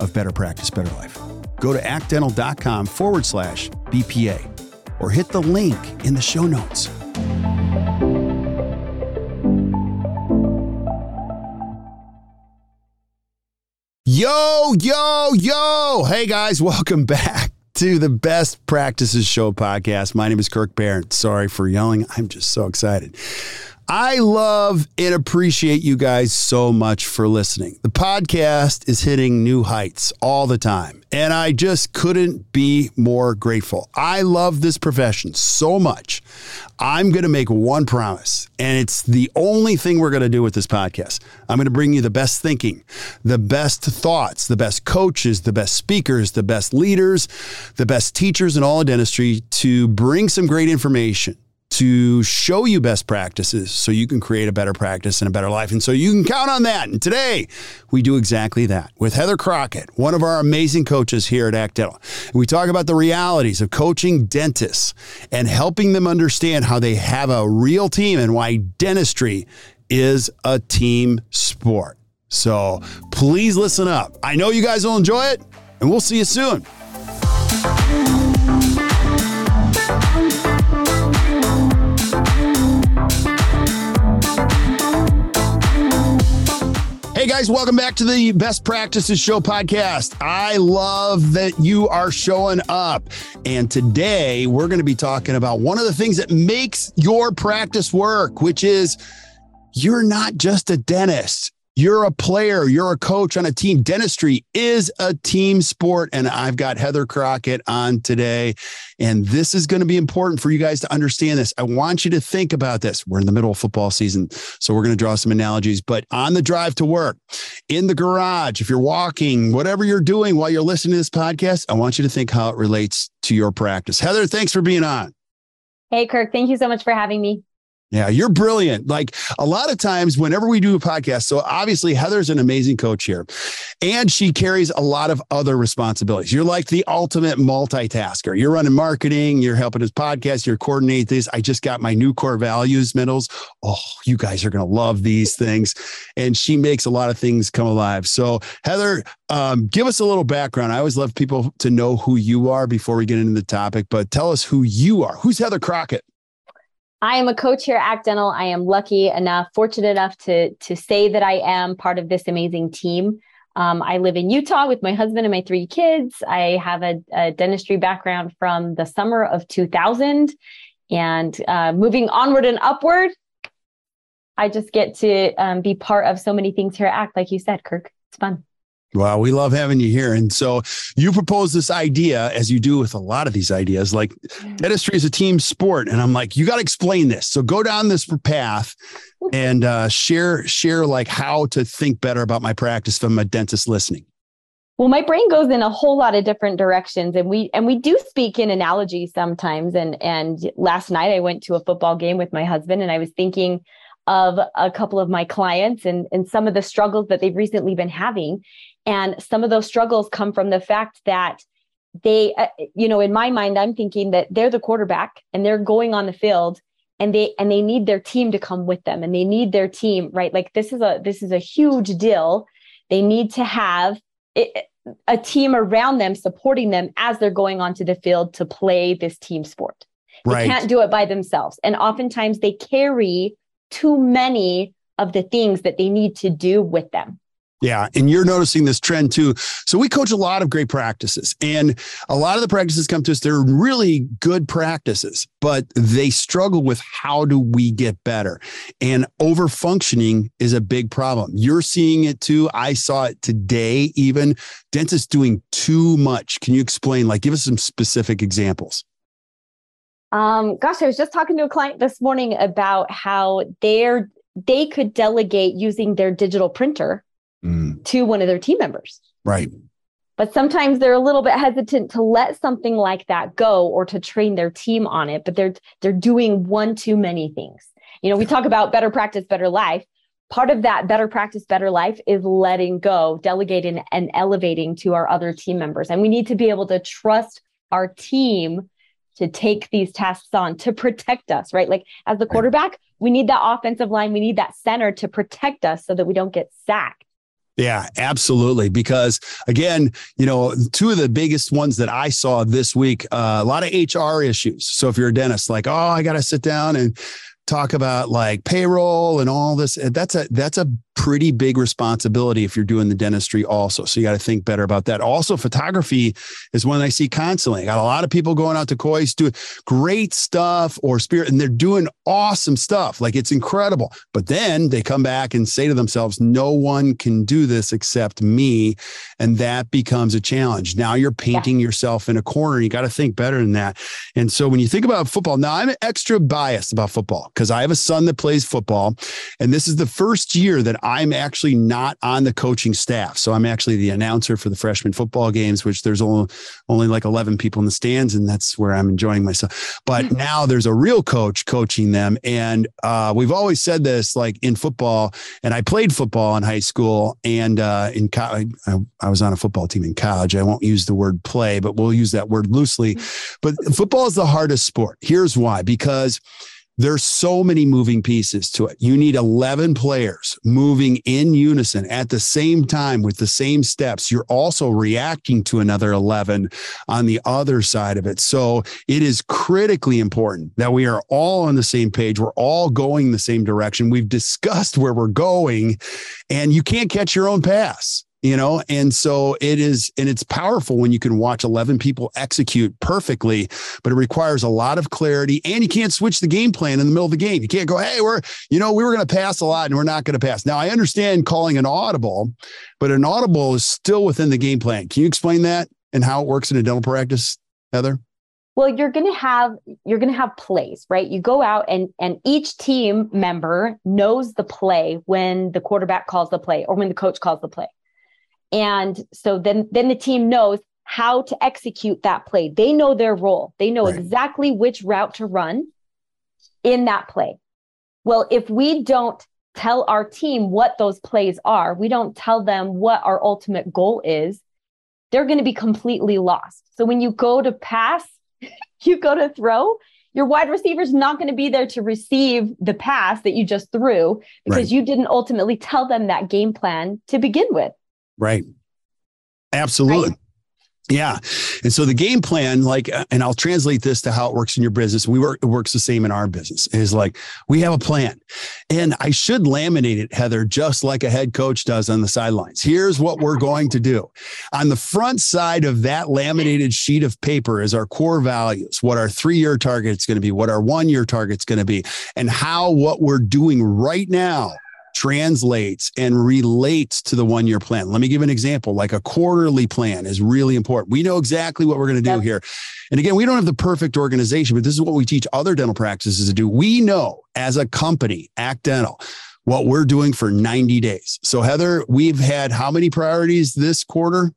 of Better Practice, Better Life. Go to actdental.com forward slash BPA or hit the link in the show notes. Yo, yo, yo. Hey guys, welcome back to the Best Practices Show podcast. My name is Kirk Behrendt. Sorry for yelling. I'm just so excited. I love and appreciate you guys so much for listening. The podcast is hitting new heights all the time, and I just couldn't be more grateful. I love this profession so much. I'm going to make one promise, and it's the only thing we're going to do with this podcast. I'm going to bring you the best thinking, the best thoughts, the best coaches, the best speakers, the best leaders, the best teachers in all of dentistry to bring some great information to show you best practices so you can create a better practice and a better life. And so you can count on that. And today we do exactly that with Heather Crockett, one of our amazing coaches here at Act Dental. We talk about the realities of coaching dentists and helping them understand how they have a real team and why dentistry is a team sport. So please listen up. I know you guys will enjoy it, and we'll see you soon. Guys, welcome back to the Best Practices Show podcast. I love that you are showing up. And today we're going to be talking about one of the things that makes your practice work, which is you're not just a dentist. You're a player, you're a coach on a team. Dentistry is a team sport. And I've got Heather Crockett on today. And this is going to be important for you guys to understand this. I want you to think about this. We're in the middle of football season. So we're going to draw some analogies, but on the drive to work, in the garage, if you're walking, whatever you're doing while you're listening to this podcast, I want you to think how it relates to your practice. Heather, thanks for being on. Hey, Kirk, thank you so much for having me. Yeah, you're brilliant. Like a lot of times, whenever we do a podcast, so obviously Heather's an amazing coach here, and she carries a lot of other responsibilities. You're like the ultimate multitasker. You're running marketing, you're helping his podcast, you're coordinate this. I just got my new core values medals. Oh, you guys are going to love these things. And she makes a lot of things come alive. So, Heather, um, give us a little background. I always love people to know who you are before we get into the topic, but tell us who you are. Who's Heather Crockett? I am a coach here at Dental. I am lucky enough, fortunate enough to to say that I am part of this amazing team. Um, I live in Utah with my husband and my three kids. I have a, a dentistry background from the summer of 2000, and uh, moving onward and upward, I just get to um, be part of so many things here at Act. Like you said, Kirk, it's fun. Well, we love having you here. And so you propose this idea, as you do with a lot of these ideas, like dentistry is a team sport. And I'm like, you got to explain this. So go down this path and uh, share, share like how to think better about my practice from a dentist listening. Well, my brain goes in a whole lot of different directions and we and we do speak in analogies sometimes. And and last night I went to a football game with my husband and I was thinking of a couple of my clients and, and some of the struggles that they've recently been having. And some of those struggles come from the fact that they, uh, you know, in my mind, I'm thinking that they're the quarterback and they're going on the field and they and they need their team to come with them and they need their team right? Like this is a this is a huge deal. They need to have it, a team around them supporting them as they're going onto the field to play this team sport. Right. they can't do it by themselves. And oftentimes they carry too many of the things that they need to do with them Yeah. And you're noticing this trend too. So we coach a lot of great practices and a lot of the practices come to us. They're really good practices, but they struggle with how do we get better? And over functioning is a big problem. You're seeing it too. I saw it today, even dentists doing too much. Can you explain, like, give us some specific examples? Um, gosh, I was just talking to a client this morning about how they're they could delegate using their digital printer mm. to one of their team members. Right. But sometimes they're a little bit hesitant to let something like that go or to train their team on it, but they're they're doing one too many things. You know, we talk about better practice, better life. Part of that better practice, better life is letting go, delegating and elevating to our other team members. And we need to be able to trust our team to take these tasks on to protect us, right? Like as the quarterback, we need that offensive line, we need that center to protect us so that we don't get sacked. Yeah, absolutely. Because again, you know, two of the biggest ones that I saw this week, uh, a lot of HR issues. So if you're a dentist, like, oh, I got to sit down and talk about like payroll and all this, eh, that's a that's a pretty big responsibility if you're doing the dentistry also. So you got to think better about that. Also, photography is one I see constantly. I got a lot of people going out to Kois doing great stuff or spirit, and they're doing awesome stuff. Like it's incredible. But then they come back and say to themselves, no one can do this except me. And that becomes a challenge. Now you're painting yeah. yourself in a corner. You got to think better than that. And so when you think about football, now I'm extra biased about football because I have a son that plays football. And this is the first year that I'm actually not on the coaching staff. So I'm actually the announcer for the freshman football games, which there's only, only like 11 people in the stands, and that's where I'm enjoying myself. But hmm. now there's a real coach coaching them. And uh, we've always said this like in football, and I played football in high school and uh, in college. I, I was on a football team in college. I won't use the word play, but we'll use that word loosely. But football is the hardest sport. Here's why because there's so many moving pieces to it. You need 11 players moving in unison at the same time with the same steps. You're also reacting to another 11 on the other side of it. So it is critically important that we are all on the same page. We're all going the same direction. We've discussed where we're going, and you can't catch your own pass you know? And so it is and it's powerful when you can watch 11 people execute perfectly but it requires a lot of clarity and you can't switch the game plan in the middle of the game. You can't go hey we're you know we were going to pass a lot and we're not going to pass. Now i understand calling an audible but an audible is still within the game plan. Can you explain that and how it works in a dental practice heather? Well you're going to have you're going to have plays right? You go out and and each team member knows the play when the quarterback calls the play or when the coach calls the play and so then then the team knows how to execute that play. They know their role. They know right. exactly which route to run in that play. Well, if we don't tell our team what those plays are, we don't tell them what our ultimate goal is, they're going to be completely lost. So when you go to pass, you go to throw, your wide receiver is not going to be there to receive the pass that you just threw because right. you didn't ultimately tell them that game plan to begin with. Right. Absolutely. Right. Yeah. And so the game plan, like, and I'll translate this to how it works in your business. We work, it works the same in our business is like, we have a plan and I should laminate it, Heather, just like a head coach does on the sidelines. Here's what we're going to do. On the front side of that laminated sheet of paper is our core values, what our three year target is going to be, what our one year target is going to be, and how what we're doing right now translates and relates to the one year plan. Let me give an example like a quarterly plan is really important. We know exactly what we're going to do yep. here. And again, we don't have the perfect organization, but this is what we teach other dental practices to do. We know as a company, Act Dental, what we're doing for 90 days. So, Heather, we've had how many priorities this quarter?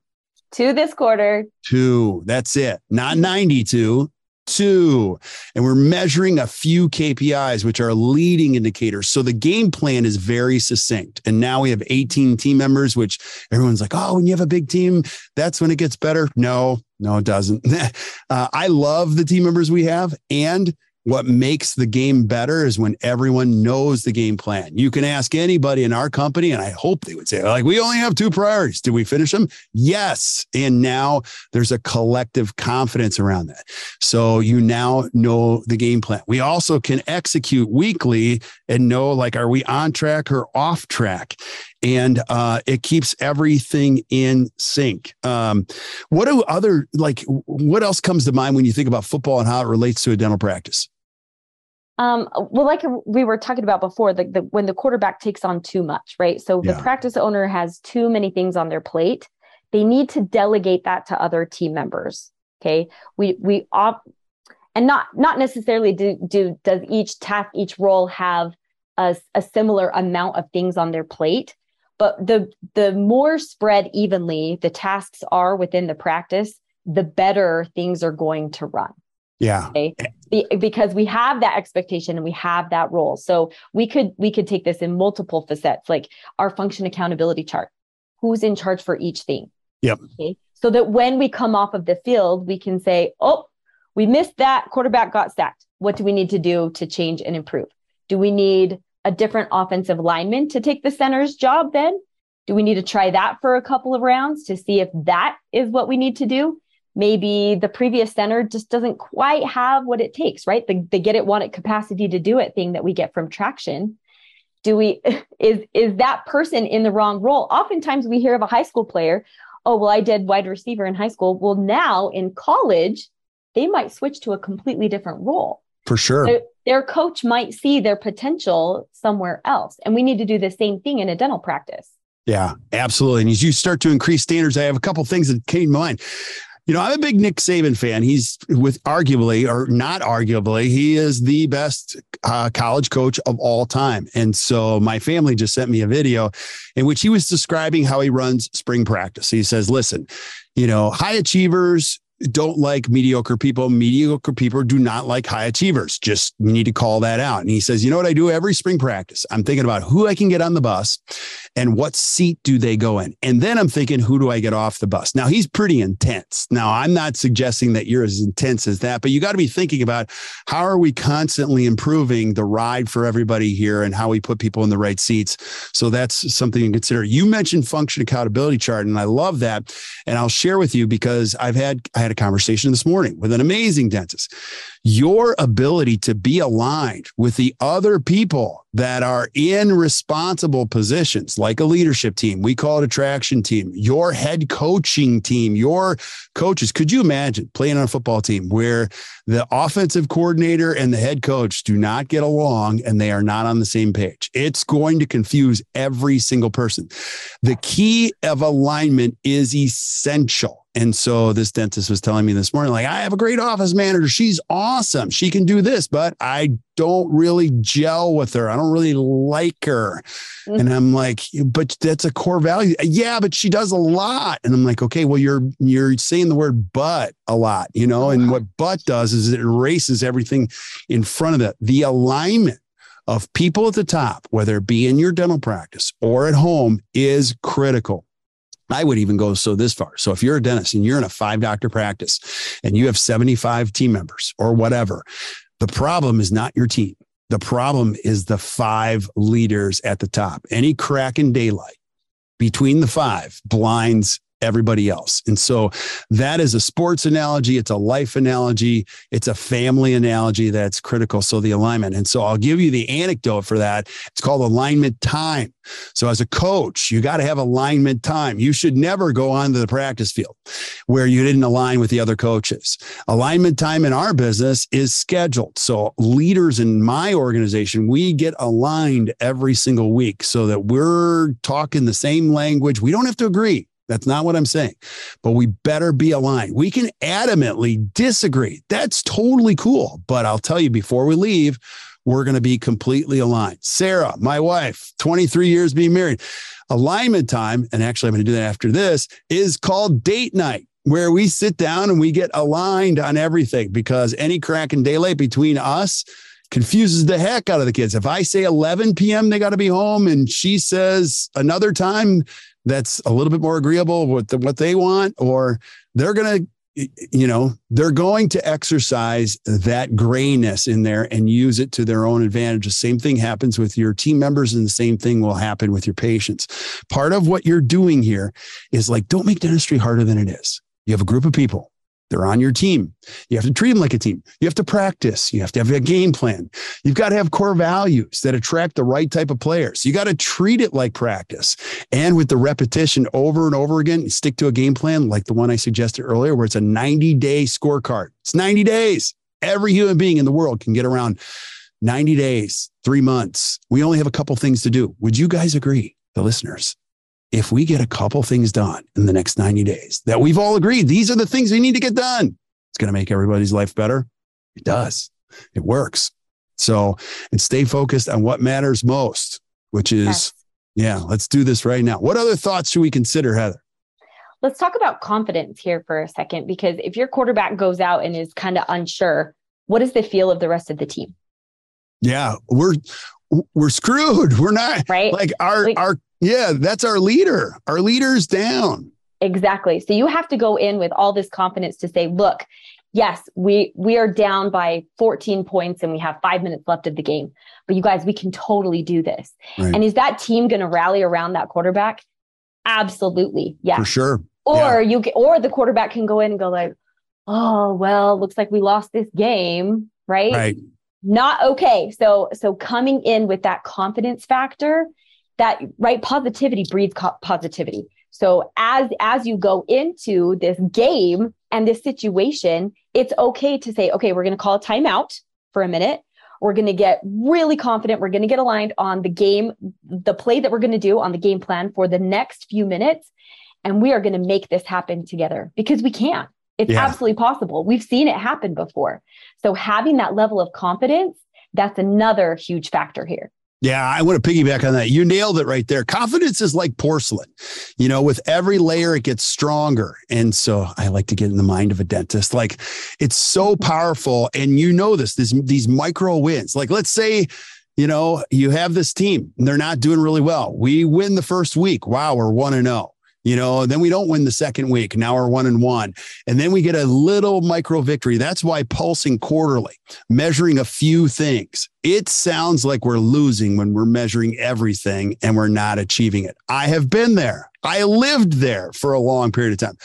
Two this quarter. Two. That's it. Not 92, two. And we're measuring a few KPIs, which are leading indicators. So the game plan is very succinct. And now we have 18 team members, which everyone's like, oh, when you have a big team, that's when it gets better. No, no, it doesn't. uh, I love the team members we have. And what makes the game better is when everyone knows the game plan. You can ask anybody in our company, and I hope they would say, like, we only have two priorities. Did we finish them? Yes. And now there's a collective confidence around that. So you now know the game plan. We also can execute weekly and know, like, are we on track or off track? And uh, it keeps everything in sync. Um, what do other like? What else comes to mind when you think about football and how it relates to a dental practice? Um, well, like we were talking about before, the, the when the quarterback takes on too much, right? So yeah. the practice owner has too many things on their plate. They need to delegate that to other team members. Okay, we we op- and not not necessarily do do does each task each role have a, a similar amount of things on their plate, but the the more spread evenly the tasks are within the practice, the better things are going to run. Yeah. Okay? Because we have that expectation and we have that role. So we could we could take this in multiple facets, like our function accountability chart. Who's in charge for each thing? Yep. Okay. So that when we come off of the field, we can say, oh, we missed that. Quarterback got sacked. What do we need to do to change and improve? Do we need a different offensive lineman to take the center's job then? Do we need to try that for a couple of rounds to see if that is what we need to do? maybe the previous center just doesn't quite have what it takes, right? The, the get it, want it capacity to do it thing that we get from traction. Do we, is, is that person in the wrong role? Oftentimes we hear of a high school player, oh, well, I did wide receiver in high school. Well, now in college, they might switch to a completely different role. For sure. Their, their coach might see their potential somewhere else. And we need to do the same thing in a dental practice. Yeah, absolutely. And as you start to increase standards, I have a couple things that came to mind. You know, I'm a big Nick Saban fan. He's with arguably or not arguably, he is the best uh, college coach of all time. And so my family just sent me a video in which he was describing how he runs spring practice. He says, listen, you know, high achievers don't like mediocre people. Mediocre people do not like high achievers. Just you need to call that out. And he says, you know what I do every spring practice? I'm thinking about who I can get on the bus and what seat do they go in. And then I'm thinking, who do I get off the bus? Now he's pretty intense. Now I'm not suggesting that you're as intense as that, but you got to be thinking about how are we constantly improving the ride for everybody here and how we put people in the right seats. So that's something to consider. You mentioned function accountability chart, and I love that. And I'll share with you because I've had I had had a conversation this morning with an amazing dentist. Your ability to be aligned with the other people that are in responsible positions, like a leadership team, we call it a traction team, your head coaching team, your coaches. Could you imagine playing on a football team where the offensive coordinator and the head coach do not get along and they are not on the same page? It's going to confuse every single person. The key of alignment is essential. And so this dentist was telling me this morning, like, I have a great office manager. She's awesome. She can do this, but I don't really gel with her. I don't really like her. Mm-hmm. And I'm like, but that's a core value. Yeah, but she does a lot. And I'm like, okay, well, you're you're saying the word but a lot, you know, and what but does is it erases everything in front of it. The alignment of people at the top, whether it be in your dental practice or at home, is critical. I would even go so this far. So if you're a dentist and you're in a five doctor practice and you have 75 team members or whatever, the problem is not your team. The problem is the five leaders at the top. Any crack in daylight between the five blinds everybody else. And so that is a sports analogy. It's a life analogy. It's a family analogy that's critical. So the alignment. And so I'll give you the anecdote for that. It's called alignment time. So as a coach, you got to have alignment time. You should never go onto the practice field where you didn't align with the other coaches. Alignment time in our business is scheduled. So leaders in my organization, we get aligned every single week so that we're talking the same language. We don't have to agree. That's not what I'm saying. But we better be aligned. We can adamantly disagree. That's totally cool. But I'll tell you before we leave, we're going to be completely aligned. Sarah, my wife, 23 years being married. Alignment time, and actually I'm going to do that after this, is called date night where we sit down and we get aligned on everything because any crack in daylight between us confuses the heck out of the kids. If I say 11 p.m., they got to be home, and she says another time, that's a little bit more agreeable with the, what they want, or they're going to you know they're going to exercise that grayness in there and use it to their own advantage. The same thing happens with your team members and the same thing will happen with your patients. Part of what you're doing here is like don't make dentistry harder than it is. You have a group of people They're on your team. You have to treat them like a team. You have to practice. You have to have a game plan. You've got to have core values that attract the right type of players. You got to treat it like practice. And with the repetition over and over again, stick to a game plan like the one I suggested earlier, where it's a 90 day scorecard. It's 90 days. Every human being in the world can get around 90 days, three months. We only have a couple things to do. Would you guys agree, the listeners? If we get a couple things done in the next 90 days that we've all agreed these are the things we need to get done, it's going to make everybody's life better. It does. It works. So, and stay focused on what matters most, which is, yes. yeah, let's do this right now. What other thoughts should we consider, Heather? Let's talk about confidence here for a second, because if your quarterback goes out and is kind of unsure, what is the feel of the rest of the team? Yeah, we're we're screwed. We're not right. Like our like, our yeah, that's our leader. Our leader's down. Exactly. So you have to go in with all this confidence to say, look, yes, we we are down by 14 points and we have 5 minutes left of the game. But you guys, we can totally do this. Right. And is that team going to rally around that quarterback? Absolutely. Yeah. For sure. Or yeah. you or the quarterback can go in and go like, "Oh, well, looks like we lost this game." Right? Right. Not okay. So so coming in with that confidence factor that right positivity breeds co- positivity. So as as you go into this game and this situation it's okay to say okay we're going to call a timeout for a minute. We're going to get really confident. We're going to get aligned on the game the play that we're going to do on the game plan for the next few minutes and we are going to make this happen together because we can. It's yeah. absolutely possible. We've seen it happen before. So having that level of confidence that's another huge factor here yeah, I want to piggyback on that. You nailed it right there. Confidence is like porcelain. You know, with every layer, it gets stronger. And so I like to get in the mind of a dentist. Like it's so powerful. And you know this, this these micro wins. Like let's say, you know, you have this team and they're not doing really well. We win the first week. Wow, we're one and zero. Oh you know then we don't win the second week. Now we're one and one. And then we get a little micro victory. That's why pulsing quarterly measuring a few things. It sounds like we're losing when we're measuring everything and we're not achieving it. I have been there. I lived there for a long period of time.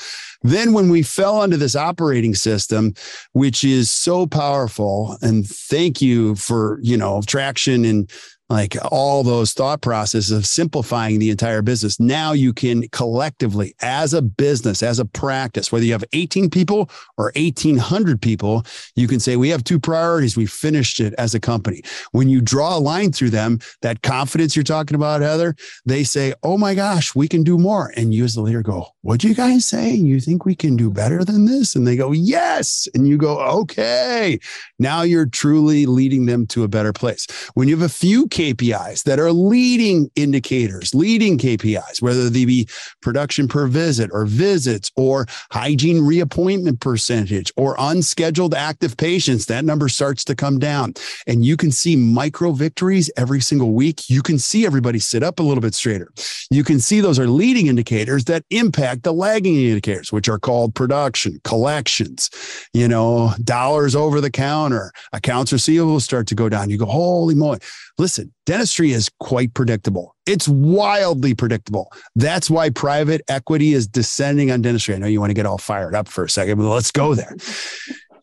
Then when we fell under this operating system which is so powerful and thank you for you know traction and like all those thought processes of simplifying the entire business. Now you can collectively, as a business, as a practice, whether you have 18 people or 1800 people, you can say, we have two priorities. We finished it as a company. When you draw a line through them, that confidence you're talking about, Heather, they say, oh my gosh, we can do more. And you as the leader go, what'd you guys say? You think we can do better than this? And they go, yes. And you go, okay. Now you're truly leading them to a better place. When you have a few KPIs that are leading indicators, leading KPIs, whether they be production per visit or visits or hygiene reappointment percentage or unscheduled active patients, that number starts to come down. And you can see micro victories every single week. You can see everybody sit up a little bit straighter. You can see those are leading indicators that impact the lagging indicators, which are called production, collections, you know, dollars over the counter, accounts receivable start to go down. You go, holy moly. Listen, dentistry is quite predictable. It's wildly predictable. That's why private equity is descending on dentistry. I know you want to get all fired up for a second, but let's go there.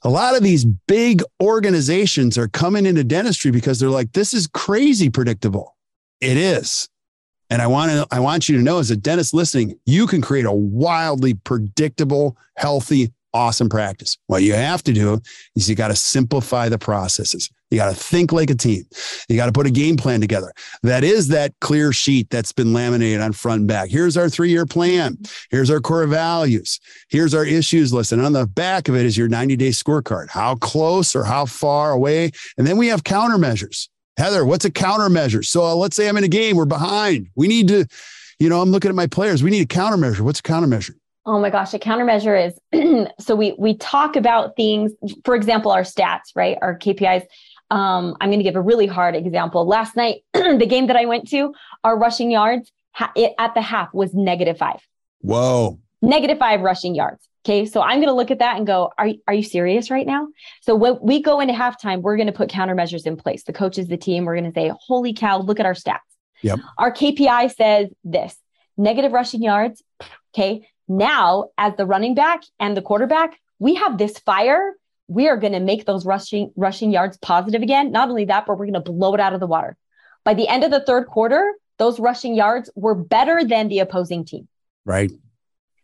A lot of these big organizations are coming into dentistry because they're like, this is crazy predictable. It is. And I want to, I want you to know as a dentist listening, you can create a wildly predictable, healthy, awesome practice. What you have to do is you got to simplify the processes. You got to think like a team. You got to put a game plan together. That is that clear sheet that's been laminated on front and back. Here's our three year plan. Here's our core values. Here's our issues list. And on the back of it is your 90 day scorecard. How close or how far away? And then we have countermeasures. Heather, what's a countermeasure? So uh, let's say I'm in a game, we're behind. We need to, you know, I'm looking at my players. We need a countermeasure. What's a countermeasure? Oh my gosh, a countermeasure is so we we talk about things, for example, our stats, right? Our KPIs. Um, I'm going to give a really hard example. Last night, the game that I went to, our rushing yards ha- it, at the half was negative five. Whoa. Negative five rushing yards. Okay. So I'm going to look at that and go, are, are you serious right now? So when we go into halftime, we're going to put countermeasures in place. The coaches, the team, we're going to say, holy cow, look at our stats. Yep. Our KPI says this negative rushing yards. Okay. Now, as the running back and the quarterback, we have this fire. We are going to make those rushing rushing yards positive again. Not only that, but we're going to blow it out of the water. By the end of the third quarter, those rushing yards were better than the opposing team. Right.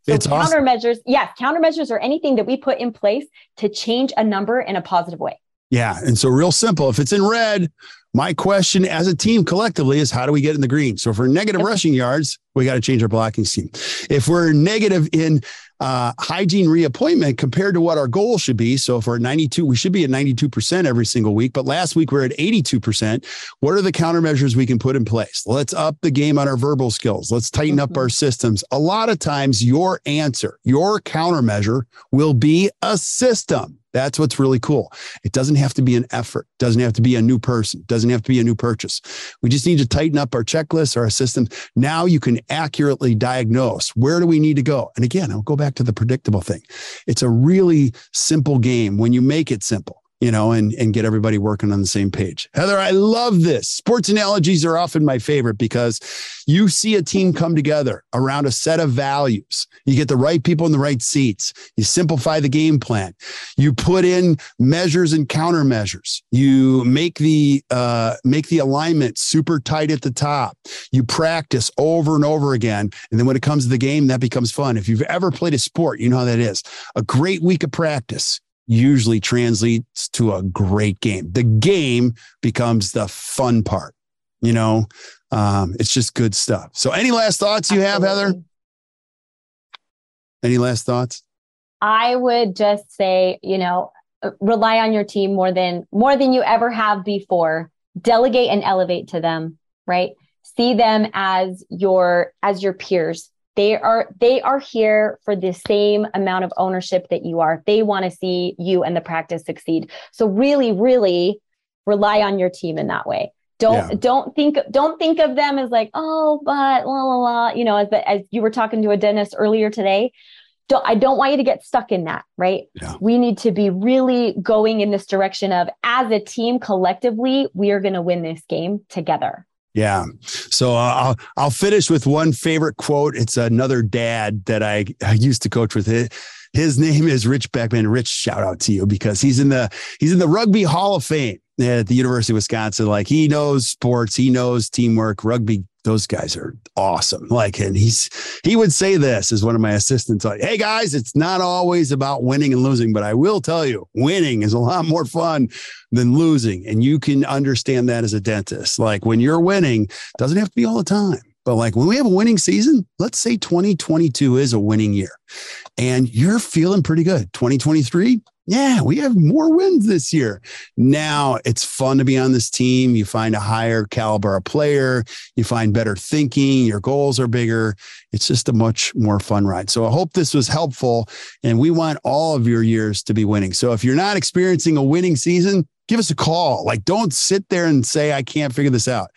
So it's countermeasures, awesome. yes, countermeasures are anything that we put in place to change a number in a positive way. Yeah. And so, real simple if it's in red, my question as a team collectively is how do we get in the green? So, for negative okay. rushing yards, we got to change our blocking scheme. If we're negative in uh, hygiene reappointment compared to what our goal should be. So if we're at 92, we should be at 92% every single week. But last week we we're at 82%. What are the countermeasures we can put in place? Let's up the game on our verbal skills. Let's tighten mm-hmm. up our systems. A lot of times your answer, your countermeasure will be a system. That's what's really cool. It doesn't have to be an effort, doesn't have to be a new person, doesn't have to be a new purchase. We just need to tighten up our checklist, our system. Now you can accurately diagnose where do we need to go. And again, I'll go back to the predictable thing. It's a really simple game when you make it simple you know, and, and get everybody working on the same page. Heather, I love this. Sports analogies are often my favorite because you see a team come together around a set of values. You get the right people in the right seats. You simplify the game plan. You put in measures and countermeasures. You make the uh, make the alignment super tight at the top. You practice over and over again, and then when it comes to the game, that becomes fun. If you've ever played a sport, you know how that is. A great week of practice usually translates to a great game. The game becomes the fun part. You know, um, it's just good stuff. So, any last thoughts you have, Heather? Any last thoughts? I would just say, you know, rely on your team more than more than you ever have before. Delegate and elevate to them, right? See them as your as your peers they are they are here for the same amount of ownership that you are they want to see you and the practice succeed so really really rely on your team in that way don't yeah. don't think don't think of them as like oh but la la la you know as as you were talking to a dentist earlier today don't, I don't want you to get stuck in that, right? Yeah. We need to be really going in this direction of as a team collectively, we are going to win this game together. Yeah. So uh, I'll I'll finish with one favorite quote. It's another dad that I, I used to coach with. His, his name is Rich Beckman. Rich, shout out to you because he's in the he's in the Rugby Hall of Fame at the University of Wisconsin. Like he knows sports, he knows teamwork. Rugby those guys are awesome. Like, and he's he would say this as one of my assistants, like, hey guys, it's not always about winning and losing, but I will tell you, winning is a lot more fun than losing. And you can understand that as a dentist. Like when you're winning, doesn't have to be all the time. But like when we have a winning season, let's say 2022 is a winning year and you're feeling pretty good. 2023, yeah, we have more wins this year. Now it's fun to be on this team. You find a higher caliber player, you find better thinking, your goals are bigger. It's just a much more fun ride. So I hope this was helpful. And we want all of your years to be winning. So if you're not experiencing a winning season, give us a call. Like, don't sit there and say, I can't figure this out.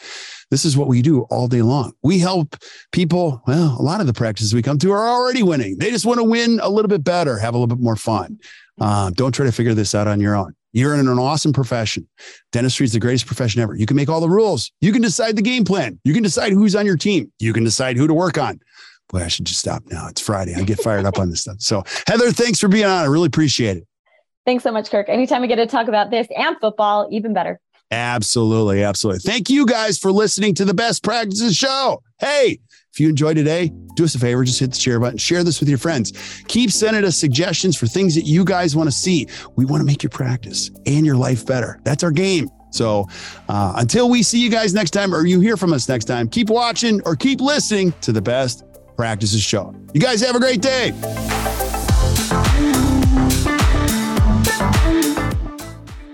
This is what we do all day long. We help people. Well, a lot of the practices we come to are already winning. They just want to win a little bit better, have a little bit more fun. Uh, don't try to figure this out on your own. You're in an awesome profession. Dentistry is the greatest profession ever. You can make all the rules. You can decide the game plan. You can decide who's on your team. You can decide who to work on. Boy, I should just stop now. It's Friday. I get fired up on this stuff. So, Heather, thanks for being on. I really appreciate it. Thanks so much, Kirk. Anytime we get to talk about this and football, even better. Absolutely. Absolutely. Thank you guys for listening to the Best Practices Show. Hey, if you enjoyed today, do us a favor, just hit the share button, share this with your friends. Keep sending us suggestions for things that you guys want to see. We want to make your practice and your life better. That's our game. So uh, until we see you guys next time or you hear from us next time, keep watching or keep listening to the Best Practices Show. You guys have a great day.